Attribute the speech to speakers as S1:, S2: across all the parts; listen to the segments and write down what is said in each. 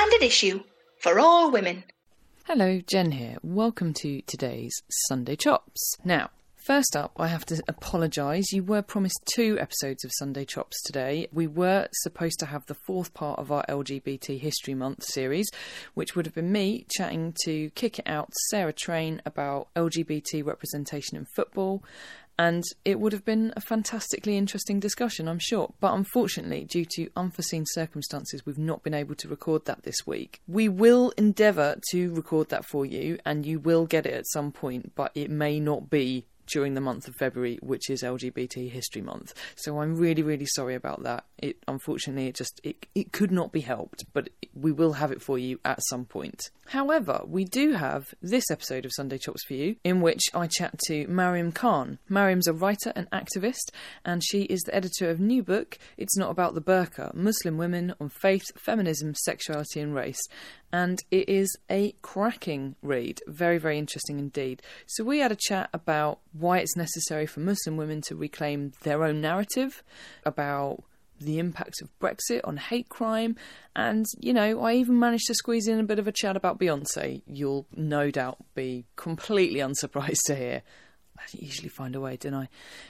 S1: standard issue for all women.
S2: Hello, Jen here. Welcome to today's Sunday Chops. Now, First up, I have to apologise. You were promised two episodes of Sunday Chops today. We were supposed to have the fourth part of our LGBT History Month series, which would have been me chatting to Kick It Out Sarah Train about LGBT representation in football, and it would have been a fantastically interesting discussion, I'm sure. But unfortunately, due to unforeseen circumstances, we've not been able to record that this week. We will endeavour to record that for you, and you will get it at some point, but it may not be during the month of February, which is LGBT History Month. So I'm really, really sorry about that. It unfortunately it just it, it could not be helped, but we will have it for you at some point. However, we do have this episode of Sunday Chops for you, in which I chat to Mariam Khan. Mariam's a writer and activist, and she is the editor of new book, It's Not About the Burqa Muslim Women on Faith, Feminism, Sexuality and Race. And it is a cracking read, very, very interesting indeed. So, we had a chat about why it's necessary for Muslim women to reclaim their own narrative, about the impact of Brexit on hate crime, and you know, I even managed to squeeze in a bit of a chat about Beyonce. You'll no doubt be completely unsurprised to hear. Usually find a way, don't I?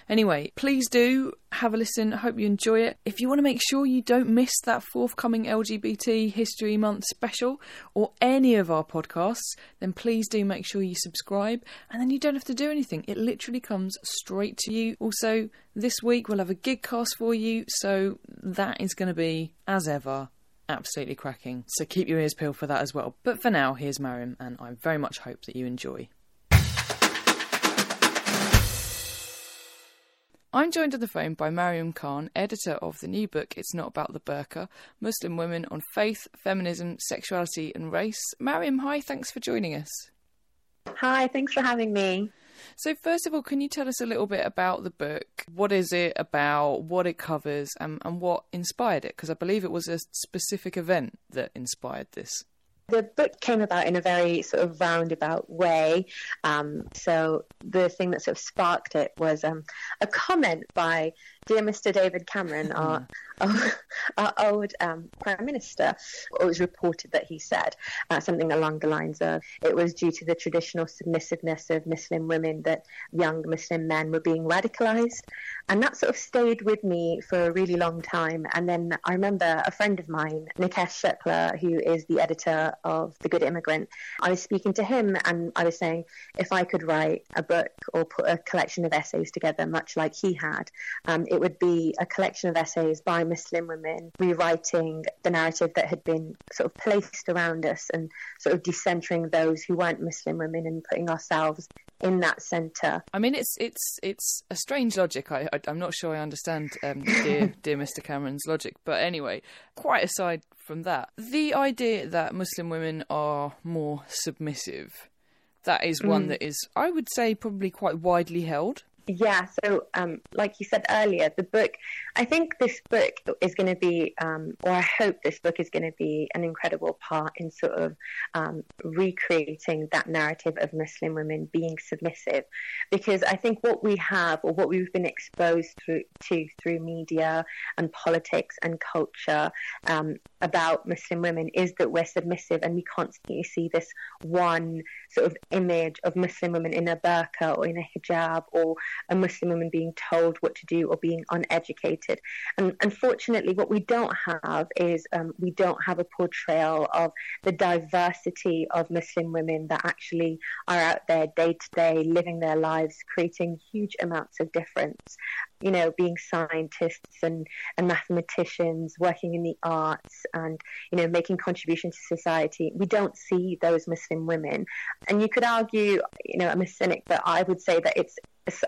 S2: Anyway, please do have a listen. I hope you enjoy it. If you want to make sure you don't miss that forthcoming LGBT History Month special or any of our podcasts, then please do make sure you subscribe and then you don't have to do anything. It literally comes straight to you. Also, this week we'll have a gig cast for you, so that is going to be, as ever, absolutely cracking. So keep your ears peeled for that as well. But for now, here's Mariam, and I very much hope that you enjoy. I'm joined on the phone by Mariam Khan, editor of the new book It's Not About the Burqa Muslim Women on Faith, Feminism, Sexuality and Race. Mariam, hi, thanks for joining us.
S3: Hi, thanks for having me.
S2: So, first of all, can you tell us a little bit about the book? What is it about, what it covers, and, and what inspired it? Because I believe it was a specific event that inspired this.
S3: The book came about in a very sort of roundabout way. Um, so the thing that sort of sparked it was um, a comment by dear Mr. David Cameron, our, our, our old um, Prime Minister, it was reported that he said uh, something along the lines of it was due to the traditional submissiveness of Muslim women that young Muslim men were being radicalized. And that sort of stayed with me for a really long time. And then I remember a friend of mine, Nikesh Shukla, who is the editor of The Good Immigrant, I was speaking to him and I was saying, if I could write a book or put a collection of essays together, much like he had, um, it would be a collection of essays by Muslim women rewriting the narrative that had been sort of placed around us and sort of decentering those who weren't Muslim women and putting ourselves in that centre.
S2: I mean, it's it's it's a strange logic. I, I am not sure I understand, um, dear dear Mr. Cameron's logic. But anyway, quite aside from that, the idea that Muslim women are more submissive. That is one mm. that is, I would say, probably quite widely held.
S3: Yeah, so um, like you said earlier, the book, I think this book is going to be, um, or I hope this book is going to be an incredible part in sort of um, recreating that narrative of Muslim women being submissive. Because I think what we have, or what we've been exposed through, to through media and politics and culture um, about Muslim women is that we're submissive and we constantly see this one sort of image of Muslim women in a burqa or in a hijab or a Muslim woman being told what to do or being uneducated. And unfortunately, what we don't have is um, we don't have a portrayal of the diversity of Muslim women that actually are out there day to day, living their lives, creating huge amounts of difference. You know, being scientists and, and mathematicians, working in the arts, and you know, making contributions to society. We don't see those Muslim women, and you could argue, you know, I'm a cynic, but I would say that it's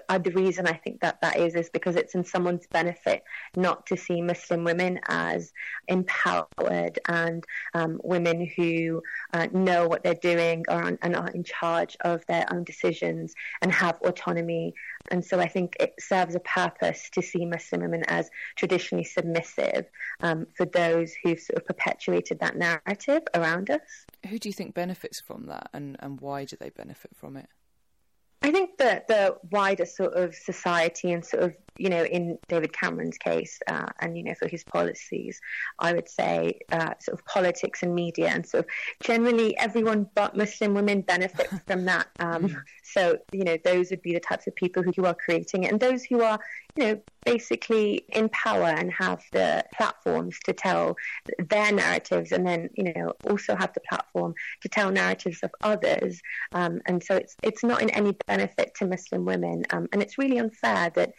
S3: uh, the reason I think that that is is because it's in someone's benefit not to see Muslim women as empowered and um, women who uh, know what they're doing or, and are in charge of their own decisions and have autonomy. And so I think it serves a purpose to see Muslim women as traditionally submissive um, for those who've sort of perpetuated that narrative around us.
S2: Who do you think benefits from that and, and why do they benefit from it?
S3: I think that the wider sort of society and sort of you know, in David Cameron's case, uh, and you know, for his policies, I would say uh, sort of politics and media, and sort of generally everyone but Muslim women benefit from that. Um, so you know, those would be the types of people who, who are creating it, and those who are you know, basically in power and have the platforms to tell their narratives and then, you know, also have the platform to tell narratives of others. Um, and so it's, it's not in any benefit to Muslim women. Um, and it's really unfair that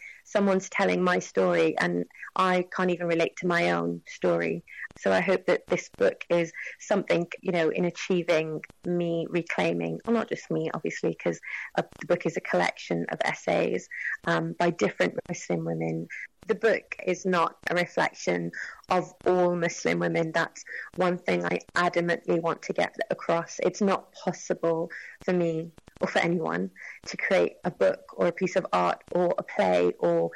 S3: someone's telling my story and I can't even relate to my own story. So I hope that this book is something, you know, in achieving me reclaiming, well, not just me, obviously, because the book is a collection of essays um, by different Muslim women. The book is not a reflection of all Muslim women. That's one thing I adamantly want to get across. It's not possible for me or for anyone to create a book or a piece of art or a play or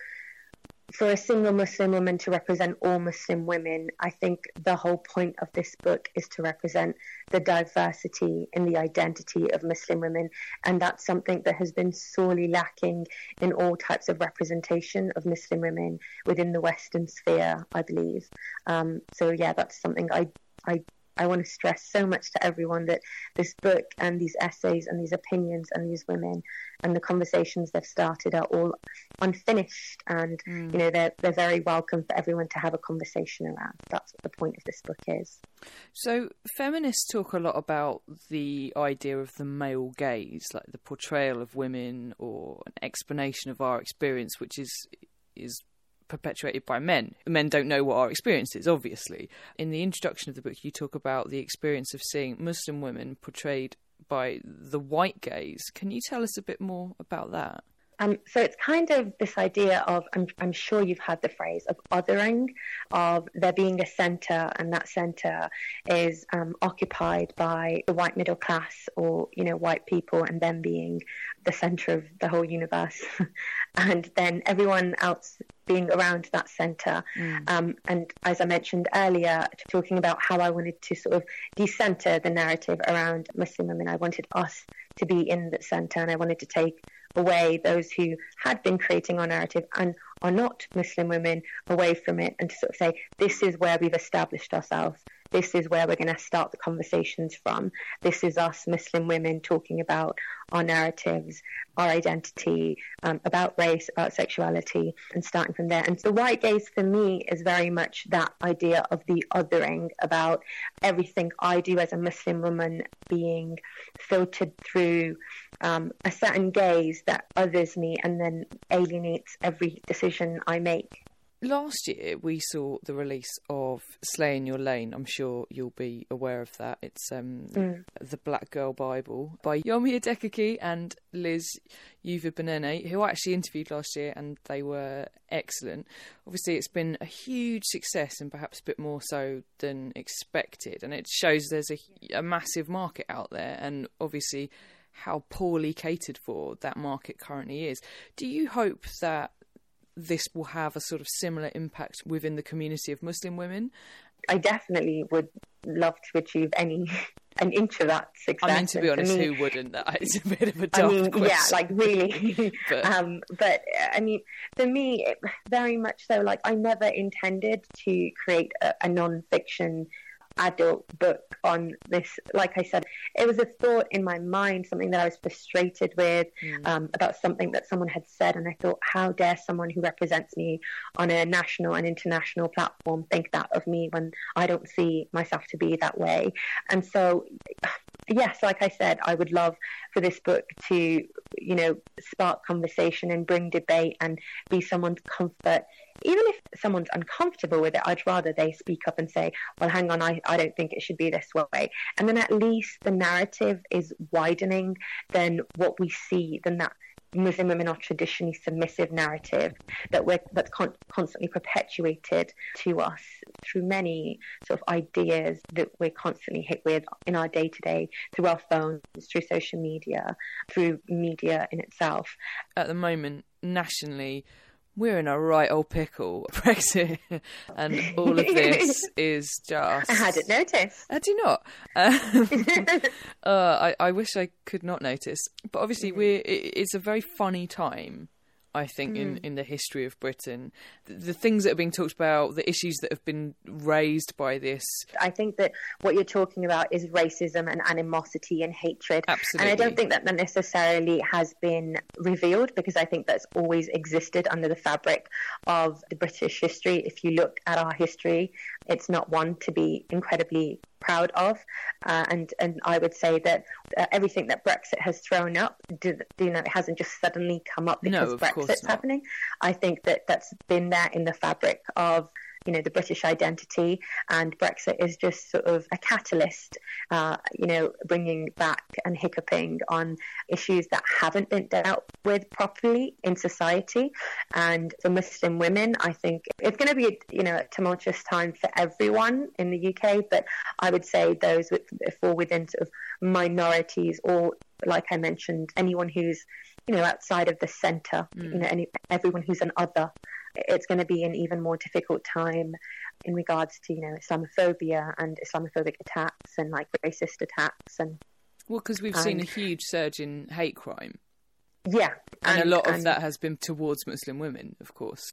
S3: for a single Muslim woman to represent all Muslim women, I think the whole point of this book is to represent the diversity in the identity of Muslim women. And that's something that has been sorely lacking in all types of representation of Muslim women within the Western sphere, I believe. Um, so, yeah, that's something I, I I want to stress so much to everyone that this book and these essays and these opinions and these women and the conversations they've started are all unfinished and mm. you know they're they're very welcome for everyone to have a conversation around. That's what the point of this book is.
S2: So feminists talk a lot about the idea of the male gaze, like the portrayal of women or an explanation of our experience, which is is perpetuated by men. Men don't know what our experience is, obviously. In the introduction of the book, you talk about the experience of seeing Muslim women portrayed by the white gaze. Can you tell us a bit more about that?
S3: Um, so it's kind of this idea of, I'm, I'm, sure you've heard the phrase of othering, of there being a centre, and that centre is um, occupied by the white middle class or, you know, white people, and them being the centre of the whole universe. and then everyone else being around that centre. Mm. Um, and as I mentioned earlier, talking about how I wanted to sort of decenter the narrative around Muslim women, I wanted us to be in the centre and I wanted to take away those who had been creating our narrative and are not Muslim women away from it and to sort of say, this is where we've established ourselves this is where we're going to start the conversations from. This is us Muslim women talking about our narratives, our identity, um, about race, about sexuality, and starting from there. And the white gaze for me is very much that idea of the othering, about everything I do as a Muslim woman being filtered through um, a certain gaze that others me and then alienates every decision I make.
S2: Last year, we saw the release of Slay in Your Lane. I'm sure you'll be aware of that. It's um, mm. the Black Girl Bible by Yomi Adegoke and Liz Uviebinené, who I actually interviewed last year, and they were excellent. Obviously, it's been a huge success, and perhaps a bit more so than expected. And it shows there's a, a massive market out there, and obviously how poorly catered for that market currently is. Do you hope that this will have a sort of similar impact within the community of Muslim women.
S3: I definitely would love to achieve any an inch of that success.
S2: I mean, to be honest, me, who wouldn't? That is a bit of a tough I mean, question.
S3: Yeah, like really. but. Um, but I mean, for me, very much so. Like, I never intended to create a, a non-fiction adult book on this. Like I said, it was a thought in my mind, something that I was frustrated with mm. um, about something that someone had said. And I thought, how dare someone who represents me on a national and international platform think that of me when I don't see myself to be that way? And so, yes, like I said, I would love for this book to, you know, spark conversation and bring debate and be someone's comfort even if someone's uncomfortable with it, I'd rather they speak up and say, well, hang on, I, I don't think it should be this way. And then at least the narrative is widening than what we see, than that Muslim women are traditionally submissive narrative that we're that's con- constantly perpetuated to us through many sort of ideas that we're constantly hit with in our day to day through our phones, through social media, through media in itself.
S2: At the moment, nationally, we're in a right old pickle. Brexit and all of this is just.
S3: I hadn't noticed.
S2: I do not. Um, uh, I, I wish I could not notice. But obviously, we're, it, it's a very funny time I think, mm. in, in the history of Britain. The, the, things that are being talked about, the issues that have been raised by this.
S3: I think that what you're talking about is racism and animosity and hatred.
S2: Absolutely.
S3: And I don't think that that necessarily has been revealed because I think that's always existed under the fabric of the British history. If you look at our history, it's not one to be incredibly proud of. Uh, and and I would say that uh, everything that Brexit has thrown up, do, you know, it hasn't just suddenly come up because
S2: no,
S3: Brexit's happening. I think that that's been there in the fabric of you know the British identity, and Brexit is just sort of a catalyst, uh, you know, bringing back and hiccuping on issues that haven't been dealt with properly in society. And for Muslim women, I think it's going to be you know a tumultuous time for everyone in the UK, but I would say those that fall within sort of minorities or like I mentioned, anyone who's you know outside of the centre, mm. you know, any, everyone who's an other it's going to be an even more difficult time in regards to you know Islamophobia and Islamophobic attacks and like racist attacks and
S2: well, because we've and, seen a huge surge in hate crime.
S3: Yeah,
S2: and, and a lot of and, that has been towards Muslim women, of course.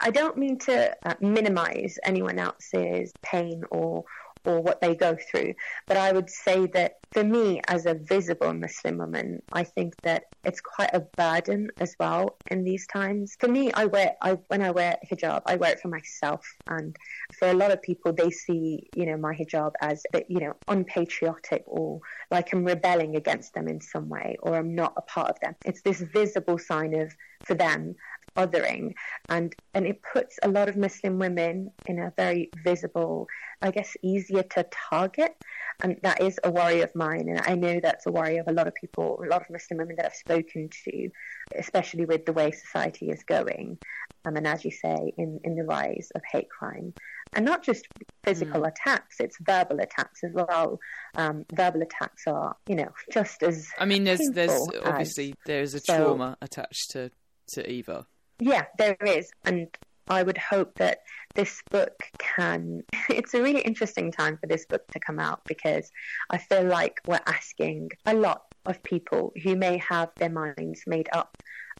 S3: I don't mean to uh, minimize anyone else's pain or or what they go through. But I would say that for me, as a visible Muslim woman, I think that it's quite a burden as well in these times. For me, I wear I when I wear hijab, I wear it for myself, and for a lot of people, they see you know my hijab as you know unpatriotic or like I'm rebelling against them in some way, or I'm not a part of them. It's this visible sign of for them othering and and it puts a lot of muslim women in a very visible i guess easier to target. And that is a worry of mine. And i know that's a worry of a lot of people a lot of muslim women that i've spoken to especially with the way society is going. Um, and as you say in in the rise of hate crime. And not just physical mm. attacks it's verbal attacks as well. Um, verbal attacks are you know just as
S2: i mean there's there's obviously there's a so, trauma attached to to either
S3: yeah, there is. And I would hope that this book can. It's a really interesting time for this book to come out because I feel like we're asking a lot of people who may have their minds made up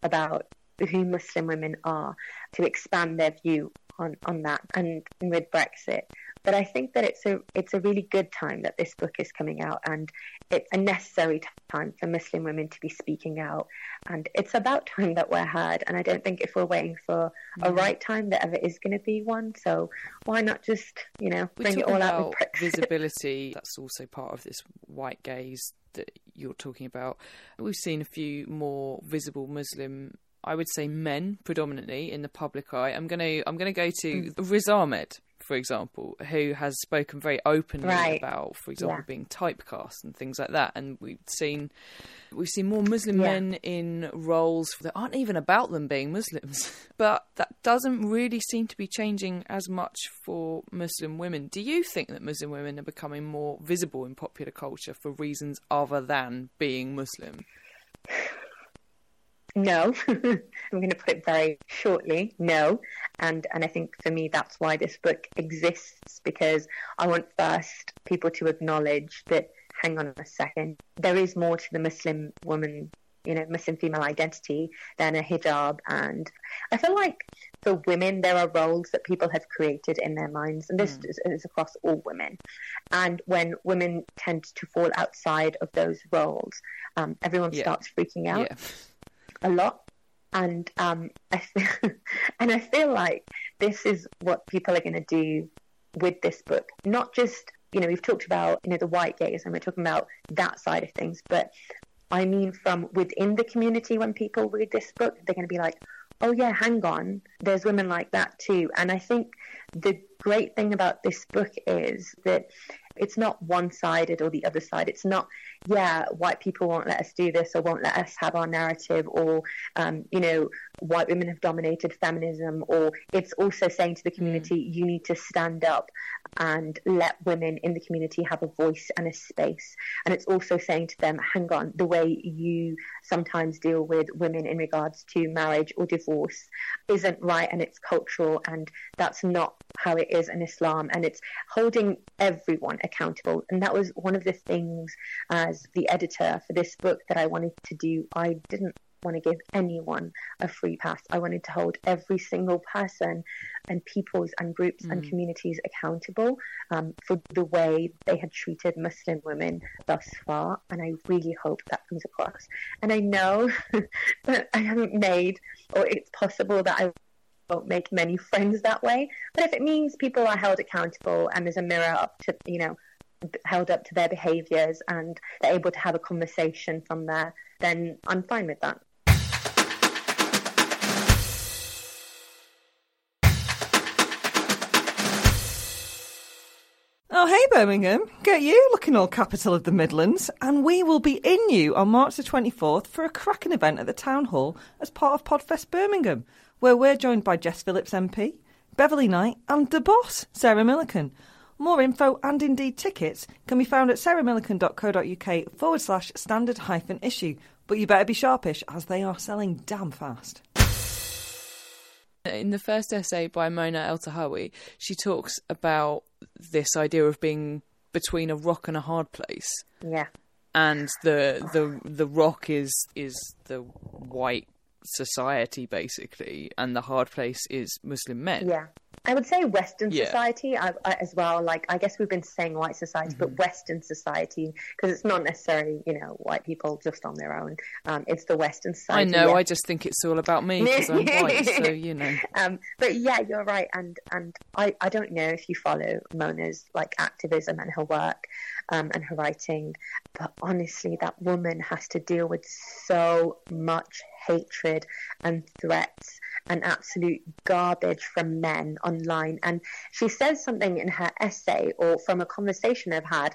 S3: about who Muslim women are to expand their view on, on that. And with Brexit, but I think that it's a it's a really good time that this book is coming out, and it's a necessary time for Muslim women to be speaking out. And it's about time that we're heard. And I don't think if we're waiting for a mm. right time, there ever is going to be one. So why not just you know bring it all out?
S2: With visibility. That's also part of this white gaze that you're talking about. We've seen a few more visible Muslim I would say men predominantly in the public eye. I'm going to I'm going to go to mm. Riz Ahmed for example, who has spoken very openly right. about, for example, yeah. being typecast and things like that. And we've seen we've seen more Muslim yeah. men in roles that aren't even about them being Muslims. But that doesn't really seem to be changing as much for Muslim women. Do you think that Muslim women are becoming more visible in popular culture for reasons other than being Muslim?
S3: No, I'm going to put it very shortly. No, and and I think for me that's why this book exists because I want first people to acknowledge that. Hang on a second, there is more to the Muslim woman, you know, Muslim female identity than a hijab, and I feel like for women there are roles that people have created in their minds, and this mm. is, is across all women. And when women tend to fall outside of those roles, um, everyone yeah. starts freaking out. Yeah a lot and um, I feel, and I feel like this is what people are going to do with this book. Not just you know we've talked about you know the white gaze and we're talking about that side of things, but I mean from within the community when people read this book, they're going to be like, oh yeah, hang on, there's women like that too. And I think the great thing about this book is that it's not one sided or the other side. It's not, yeah, white people won't let us do this or won't let us have our narrative or, um, you know, white women have dominated feminism or it's also saying to the community, mm. you need to stand up and let women in the community have a voice and a space. And it's also saying to them, hang on, the way you sometimes deal with women in regards to marriage or divorce isn't right and it's cultural and that's not how it is in Islam. And it's holding everyone accountable. And that was one of the things as the editor for this book that I wanted to do. I didn't want to give anyone a free pass. I wanted to hold every single person and peoples and groups mm. and communities accountable um, for the way they had treated Muslim women thus far. And I really hope that comes across. And I know that I haven't made, or it's possible that I won't make many friends that way. But if it means people are held accountable and there's a mirror up to, you know, held up to their behaviors and they're able to have a conversation from there, then I'm fine with that.
S4: Hey, Birmingham. Get you looking all capital of the Midlands. And we will be in you on March the 24th for a cracking event at the Town Hall as part of Podfest Birmingham, where we're joined by Jess Phillips MP, Beverley Knight, and the boss, Sarah Millican. More info and indeed tickets can be found at sarahmillican.co.uk forward slash standard hyphen issue. But you better be sharpish as they are selling damn fast.
S2: In the first essay by Mona El Eltahawy, she talks about this idea of being between a rock and a hard place.
S3: Yeah.
S2: And the the the rock is is the white society basically, and the hard place is Muslim men.
S3: Yeah. I would say Western yeah. society I, I, as well. Like, I guess we've been saying white society, mm-hmm. but Western society, because it's not necessarily, you know, white people just on their own. Um, it's the Western society.
S2: I know. Yeah. I just think it's all about me because I'm white. So you know.
S3: Um, but yeah, you're right. And and I, I don't know if you follow Mona's like activism and her work um, and her writing, but honestly, that woman has to deal with so much hatred and threats and absolute garbage from men online. And she says something in her essay or from a conversation I've had.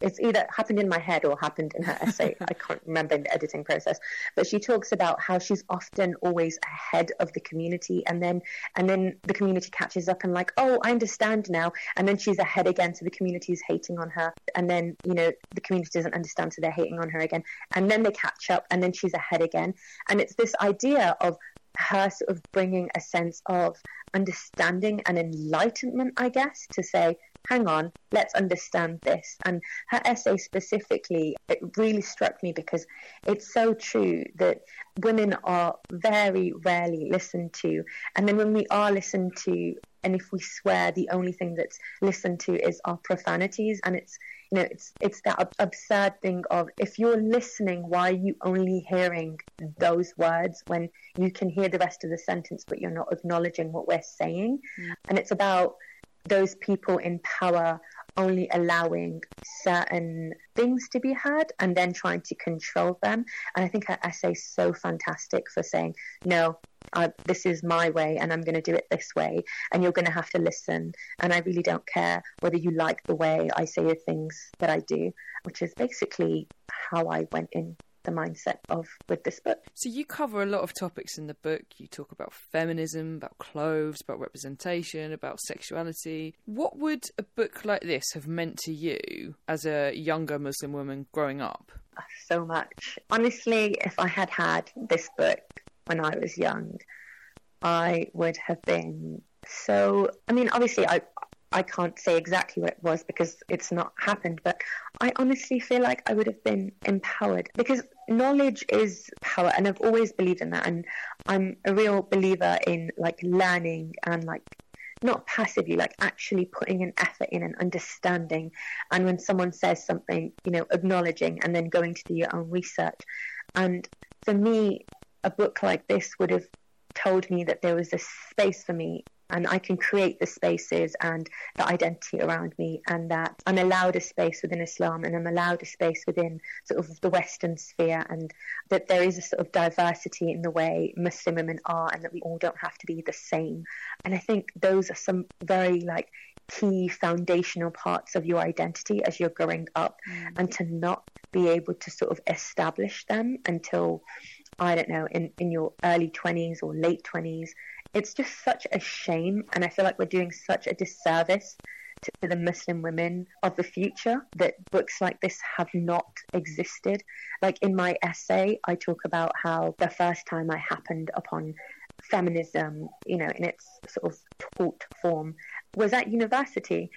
S3: It's either happened in my head or happened in her essay. I can't remember in the editing process. But she talks about how she's often always ahead of the community, and then and then the community catches up and like, oh, I understand now. And then she's ahead again, so the community is hating on her. And then you know the community doesn't understand, so they're hating on her again. And then they catch up, and then she's ahead again. And it's this idea of her sort of bringing a sense of understanding and enlightenment, I guess, to say, hang on, let's understand this. And her essay specifically, it really struck me because it's so true that women are very rarely listened to. And then when we are listened to, and if we swear, the only thing that's listened to is our profanities, and it's you know, it's it's that absurd thing of if you're listening, why are you only hearing those words when you can hear the rest of the sentence, but you're not acknowledging what we're saying? Mm. And it's about those people in power only allowing certain things to be heard and then trying to control them. And I think her essay is so fantastic for saying, no, uh, this is my way and I'm going to do it this way. And you're going to have to listen. And I really don't care whether you like the way I say the things that I do, which is basically how I went in the mindset of with this book.
S2: So you cover a lot of topics in the book. You talk about feminism, about clothes, about representation, about sexuality. What would a book like this have meant to you as a younger Muslim woman growing up?
S3: So much. Honestly, if I had had this book when I was young, I would have been so. I mean, obviously, I I can't say exactly what it was because it's not happened, but I honestly feel like I would have been empowered because knowledge is power, and I've always believed in that. And I'm a real believer in like learning and like not passively, like actually putting an effort in and understanding. And when someone says something, you know, acknowledging and then going to do your own research. And for me, a book like this would have told me that there was a space for me and I can create the spaces and the identity around me, and that I'm allowed a space within Islam and I'm allowed a space within sort of the Western sphere, and that there is a sort of diversity in the way Muslim women are, and that we all don't have to be the same. And I think those are some very like key foundational parts of your identity as you're growing up, mm. and to not be able to sort of establish them until I don't know, in, in your early 20s or late 20s, it's just such a shame. And I feel like we're doing such a disservice to the Muslim women of the future that books like this have not existed. Like in my essay, I talk about how the first time I happened upon feminism, you know, in its sort of taught form, was at university.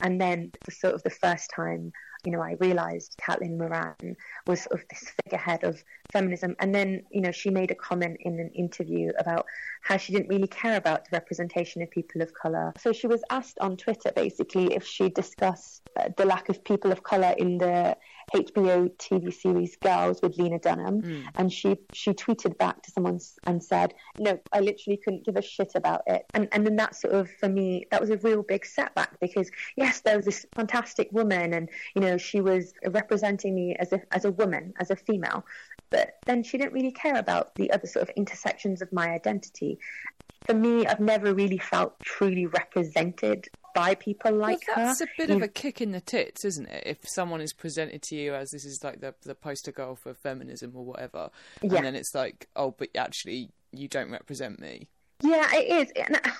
S3: And then the sort of the first time you know, I realized Caitlin Moran was sort of this figurehead of feminism. And then, you know, she made a comment in an interview about how she didn't really care about the representation of people of color. So she was asked on Twitter basically if she discussed uh, the lack of people of color in the HBO TV series Girls with Lena Dunham, mm. and she she tweeted back to someone and said, "No, I literally couldn't give a shit about it." And and then that sort of for me that was a real big setback because yes, there was this fantastic woman, and you know she was representing me as a as a woman, as a female, but then she didn't really care about the other sort of intersections of my identity. For me, I've never really felt truly represented by people like
S2: well, that's
S3: her.
S2: a bit of mm. a kick in the tits, isn't it? If someone is presented to you as this is like the the poster girl for feminism or whatever, yeah. and then it's like, oh, but actually you don't represent me.
S3: Yeah, it is. And, uh,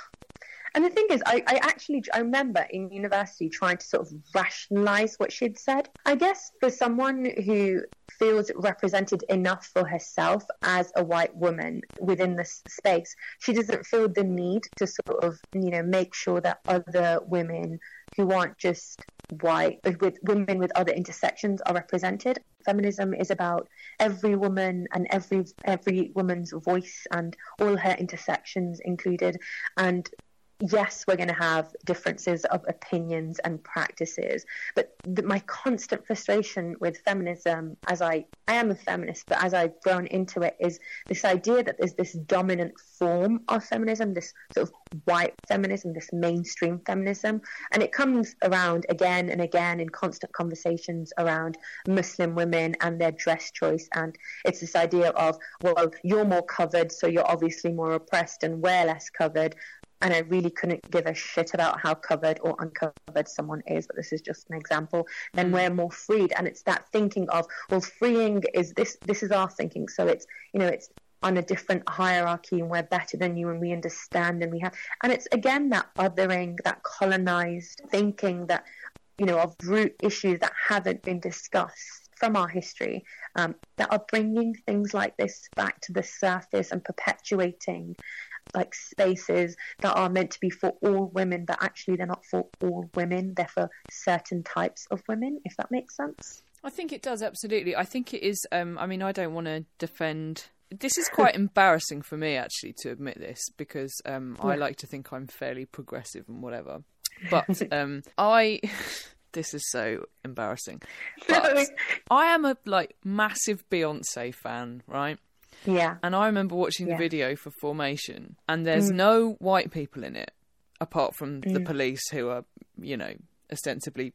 S3: and the thing is, I, I actually I remember in university trying to sort of rationalize what she'd said. I guess for someone who feels represented enough for herself as a white woman within this space, she doesn't feel the need to sort of you know make sure that other women who aren't just white uh, with women with other intersections are represented feminism is about every woman and every every woman's voice and all her intersections included and yes, we're going to have differences of opinions and practices, but my constant frustration with feminism, as I, I am a feminist, but as I've grown into it, is this idea that there's this dominant form of feminism, this sort of white feminism, this mainstream feminism, and it comes around again and again in constant conversations around Muslim women and their dress choice, and it's this idea of, well, you're more covered, so you're obviously more oppressed, and we're less covered, and I really couldn't give a shit about how covered or uncovered someone is, but this is just an example, then mm. we're more freed. And it's that thinking of, well, freeing is this, this is our thinking. So it's, you know, it's on a different hierarchy and we're better than you and we understand and we have, and it's again that othering, that colonized thinking that, you know, of root issues that haven't been discussed from our history um, that are bringing things like this back to the surface and perpetuating like spaces that are meant to be for all women, but actually they're not for all women. They're for certain types of women, if that makes sense.
S2: I think it does absolutely. I think it is. Um, I mean, I don't want to defend. This is quite embarrassing for me actually to admit this because um, yeah. I like to think I'm fairly progressive and whatever. But um, I. this is so embarrassing. But I am a like massive Beyonce fan, right?
S3: Yeah.
S2: And I remember watching yeah. the video for Formation, and there's mm. no white people in it, apart from mm. the police who are, you know, ostensibly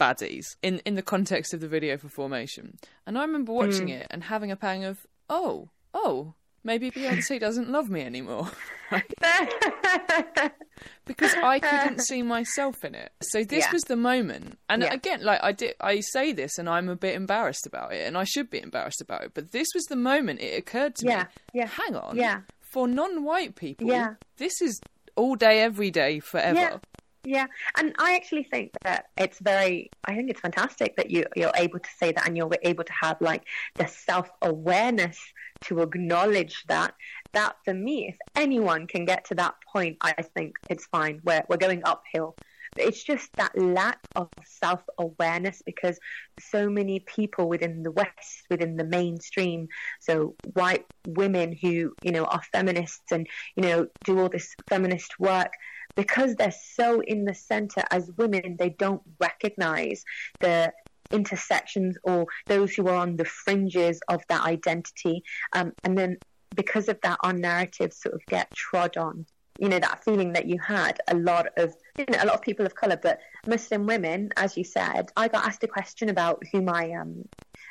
S2: baddies in in the context of the video for Formation. And I remember watching mm. it and having a pang of, oh, oh, maybe Beyonce doesn't love me anymore. because I couldn't see myself in it. So this yeah. was the moment. And yeah. again, like I did I say this and I'm a bit embarrassed about it and I should be embarrassed about it, but this was the moment it occurred to
S3: yeah.
S2: me.
S3: Yeah.
S2: Hang on.
S3: Yeah.
S2: For non-white people, yeah. this is all day every day forever.
S3: Yeah. And I actually think that it's very. I think it's fantastic that you you're able to say that, and you're able to have like the self awareness to acknowledge that. That for me, if anyone can get to that point, I think it's fine. We're we're going uphill. It's just that lack of self awareness because so many people within the West, within the mainstream, so white women who, you know, are feminists and, you know, do all this feminist work, because they're so in the center as women, they don't recognize the intersections or those who are on the fringes of that identity. Um, and then because of that, our narratives sort of get trod on. You know, that feeling that you had a lot of, you know, a lot of people of color, but Muslim women, as you said, I got asked a question about who my um,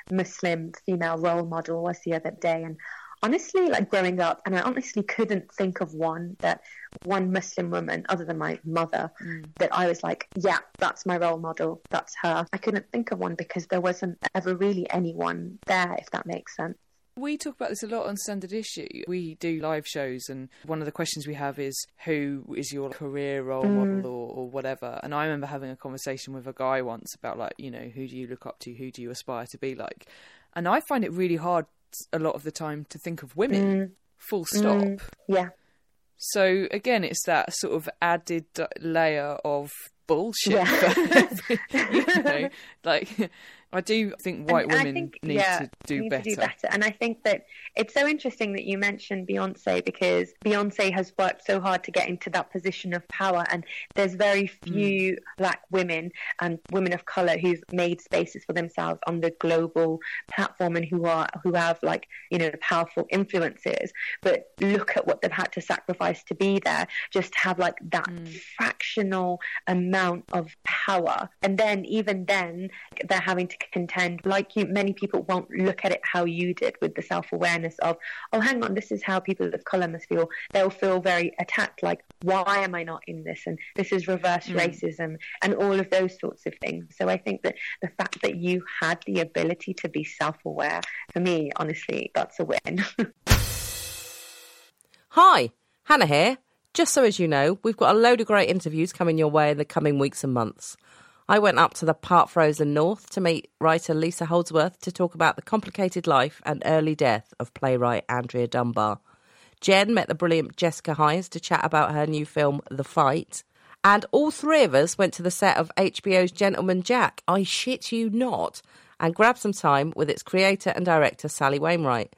S3: Muslim female role model was the other day. And honestly, like growing up, and I honestly couldn't think of one that one Muslim woman, other than my mother, mm. that I was like, yeah, that's my role model. That's her. I couldn't think of one because there wasn't ever really anyone there, if that makes sense.
S2: We talk about this a lot on Standard Issue. We do live shows, and one of the questions we have is who is your career role mm. model or, or, whatever. And I remember having a conversation with a guy once about, like, you know, who do you look up to? Who do you aspire to be like? And I find it really hard a lot of the time to think of women, mm. full stop.
S3: Mm. Yeah.
S2: So again, it's that sort of added layer of bullshit.
S3: Yeah.
S2: you know, like I do think white
S3: And
S2: women
S3: think,
S2: need
S3: yeah,
S2: to do
S3: need
S2: better.
S3: to do better. And I think that it's so interesting that you mentioned Beyonce because Beyonce has worked so hard to get into that position of power, and there's very
S2: Mm.
S3: few black women and women of color who've made spaces for themselves on the global platform and who are who have like you know powerful influences. But look at what they've had to sacrifice to be there, just to have like that
S2: Mm.
S3: fractional amount of power, and then even then they're having to contend like you many people won't look at it how you did with the self-awareness of oh hang on this is how people of color must feel they'll feel very attacked like why am i not in this and this is reverse
S2: Mm.
S3: racism and all of those sorts of things so i think that the fact that you had the ability to be self-aware for me honestly that's a win
S5: Hi, Hannah here. Just so as you know, we've got a load of great interviews coming your way in the coming weeks and months. I went up to the part Frozen North to meet writer Lisa Holdsworth to talk about the complicated life and early death of playwright Andrea Dunbar. Jen met the brilliant Jessica Hynes to chat about her new film, The Fight. And all three of us went to the set of HBO's Gentleman Jack, I shit you not, and grabbed some time with its creator and director, Sally Wainwright.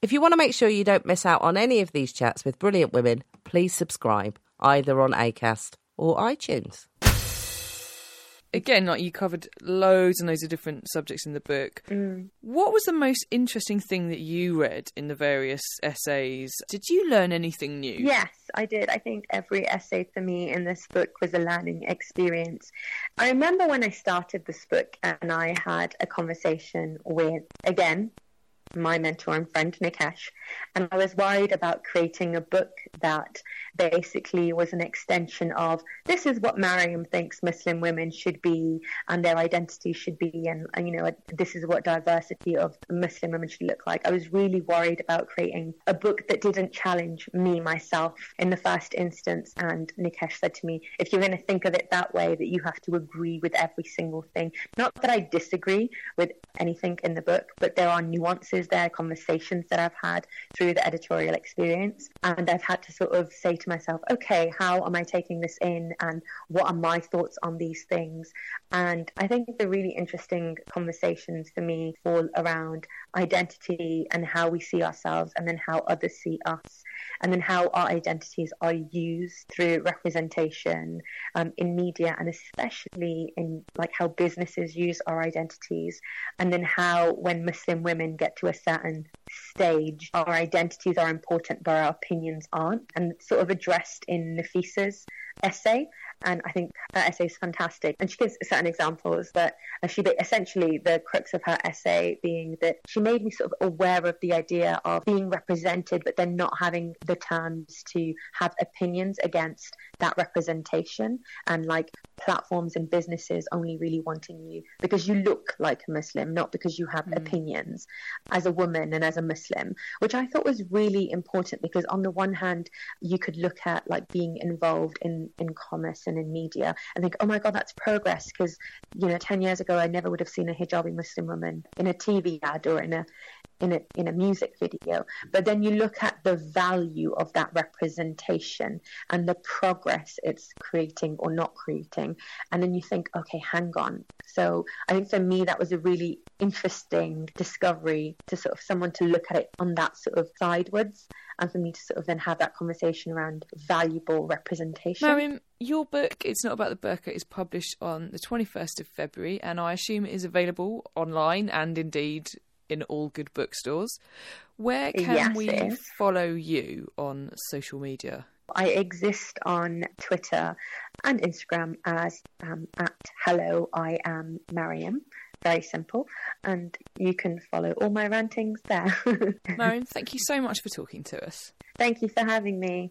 S5: If you want to make sure you don't miss out on any of these chats with brilliant women, please subscribe either on ACAST or iTunes.
S2: Again, like you covered loads and loads of different subjects in the book.
S3: Mm.
S2: What was the most interesting thing that you read in the various essays? Did you learn anything new?
S3: Yes, I did. I think every essay for me in this book was a learning experience. I remember when I started this book and I had a conversation with, again, my mentor and friend Nikesh, and I was worried about creating a book that basically was an extension of this is what Mariam thinks Muslim women should be and their identity should be, and, and you know this is what diversity of Muslim women should look like. I was really worried about creating a book that didn't challenge me myself in the first instance, and Nikesh said to me, if you're going to think of it that way, that you have to agree with every single thing. Not that I disagree with anything in the book, but there are nuances there, conversations that I've had through the editorial experience. And I've had to sort of say to myself, okay, how am I taking this in? And what are my thoughts on these things? And I think the really interesting conversations for me fall around identity and how we see ourselves, and then how others see us, and then how our identities are used through representation um, in media, and especially in like how businesses use our identities, and then how when Muslim women get to a certain stage, our identities are important, but our opinions aren't, and sort of addressed in Nafisa's essay. And I think her essay is fantastic. And she gives certain examples that she essentially the crux of her essay being that she made me sort of aware of the idea of being represented, but then not having the terms to have opinions against that representation, and like platforms and businesses only really wanting you because you look like a Muslim, not because you have
S2: Mm.
S3: opinions as a woman and as a Muslim, which I thought was really important because on the one hand, you could look at like being involved in in commerce and in media and think, oh my god, that's progress. Because you know, ten years ago I never would have seen a hijabi Muslim woman in a TV ad or in a in a in a music video. But then you look at the value of that representation and the progress it's creating or not creating, and then you think, okay, hang on. So I think for me that was a really interesting discovery to sort of someone to look at it on that sort of sidewards and for me to sort of then have that conversation around valuable representation.
S2: Mariam, your book, It's Not About the Burqa, is published on the 21st of February, and I assume it is available online and indeed in all good bookstores. Where can
S3: Yes,
S2: we follow you on social media?
S3: I exist on Twitter and Instagram as um, at hello I am Mariam. Very simple, and you can follow all my rantings there.
S2: Mariam, thank you so much for talking to us.
S3: Thank you for having me.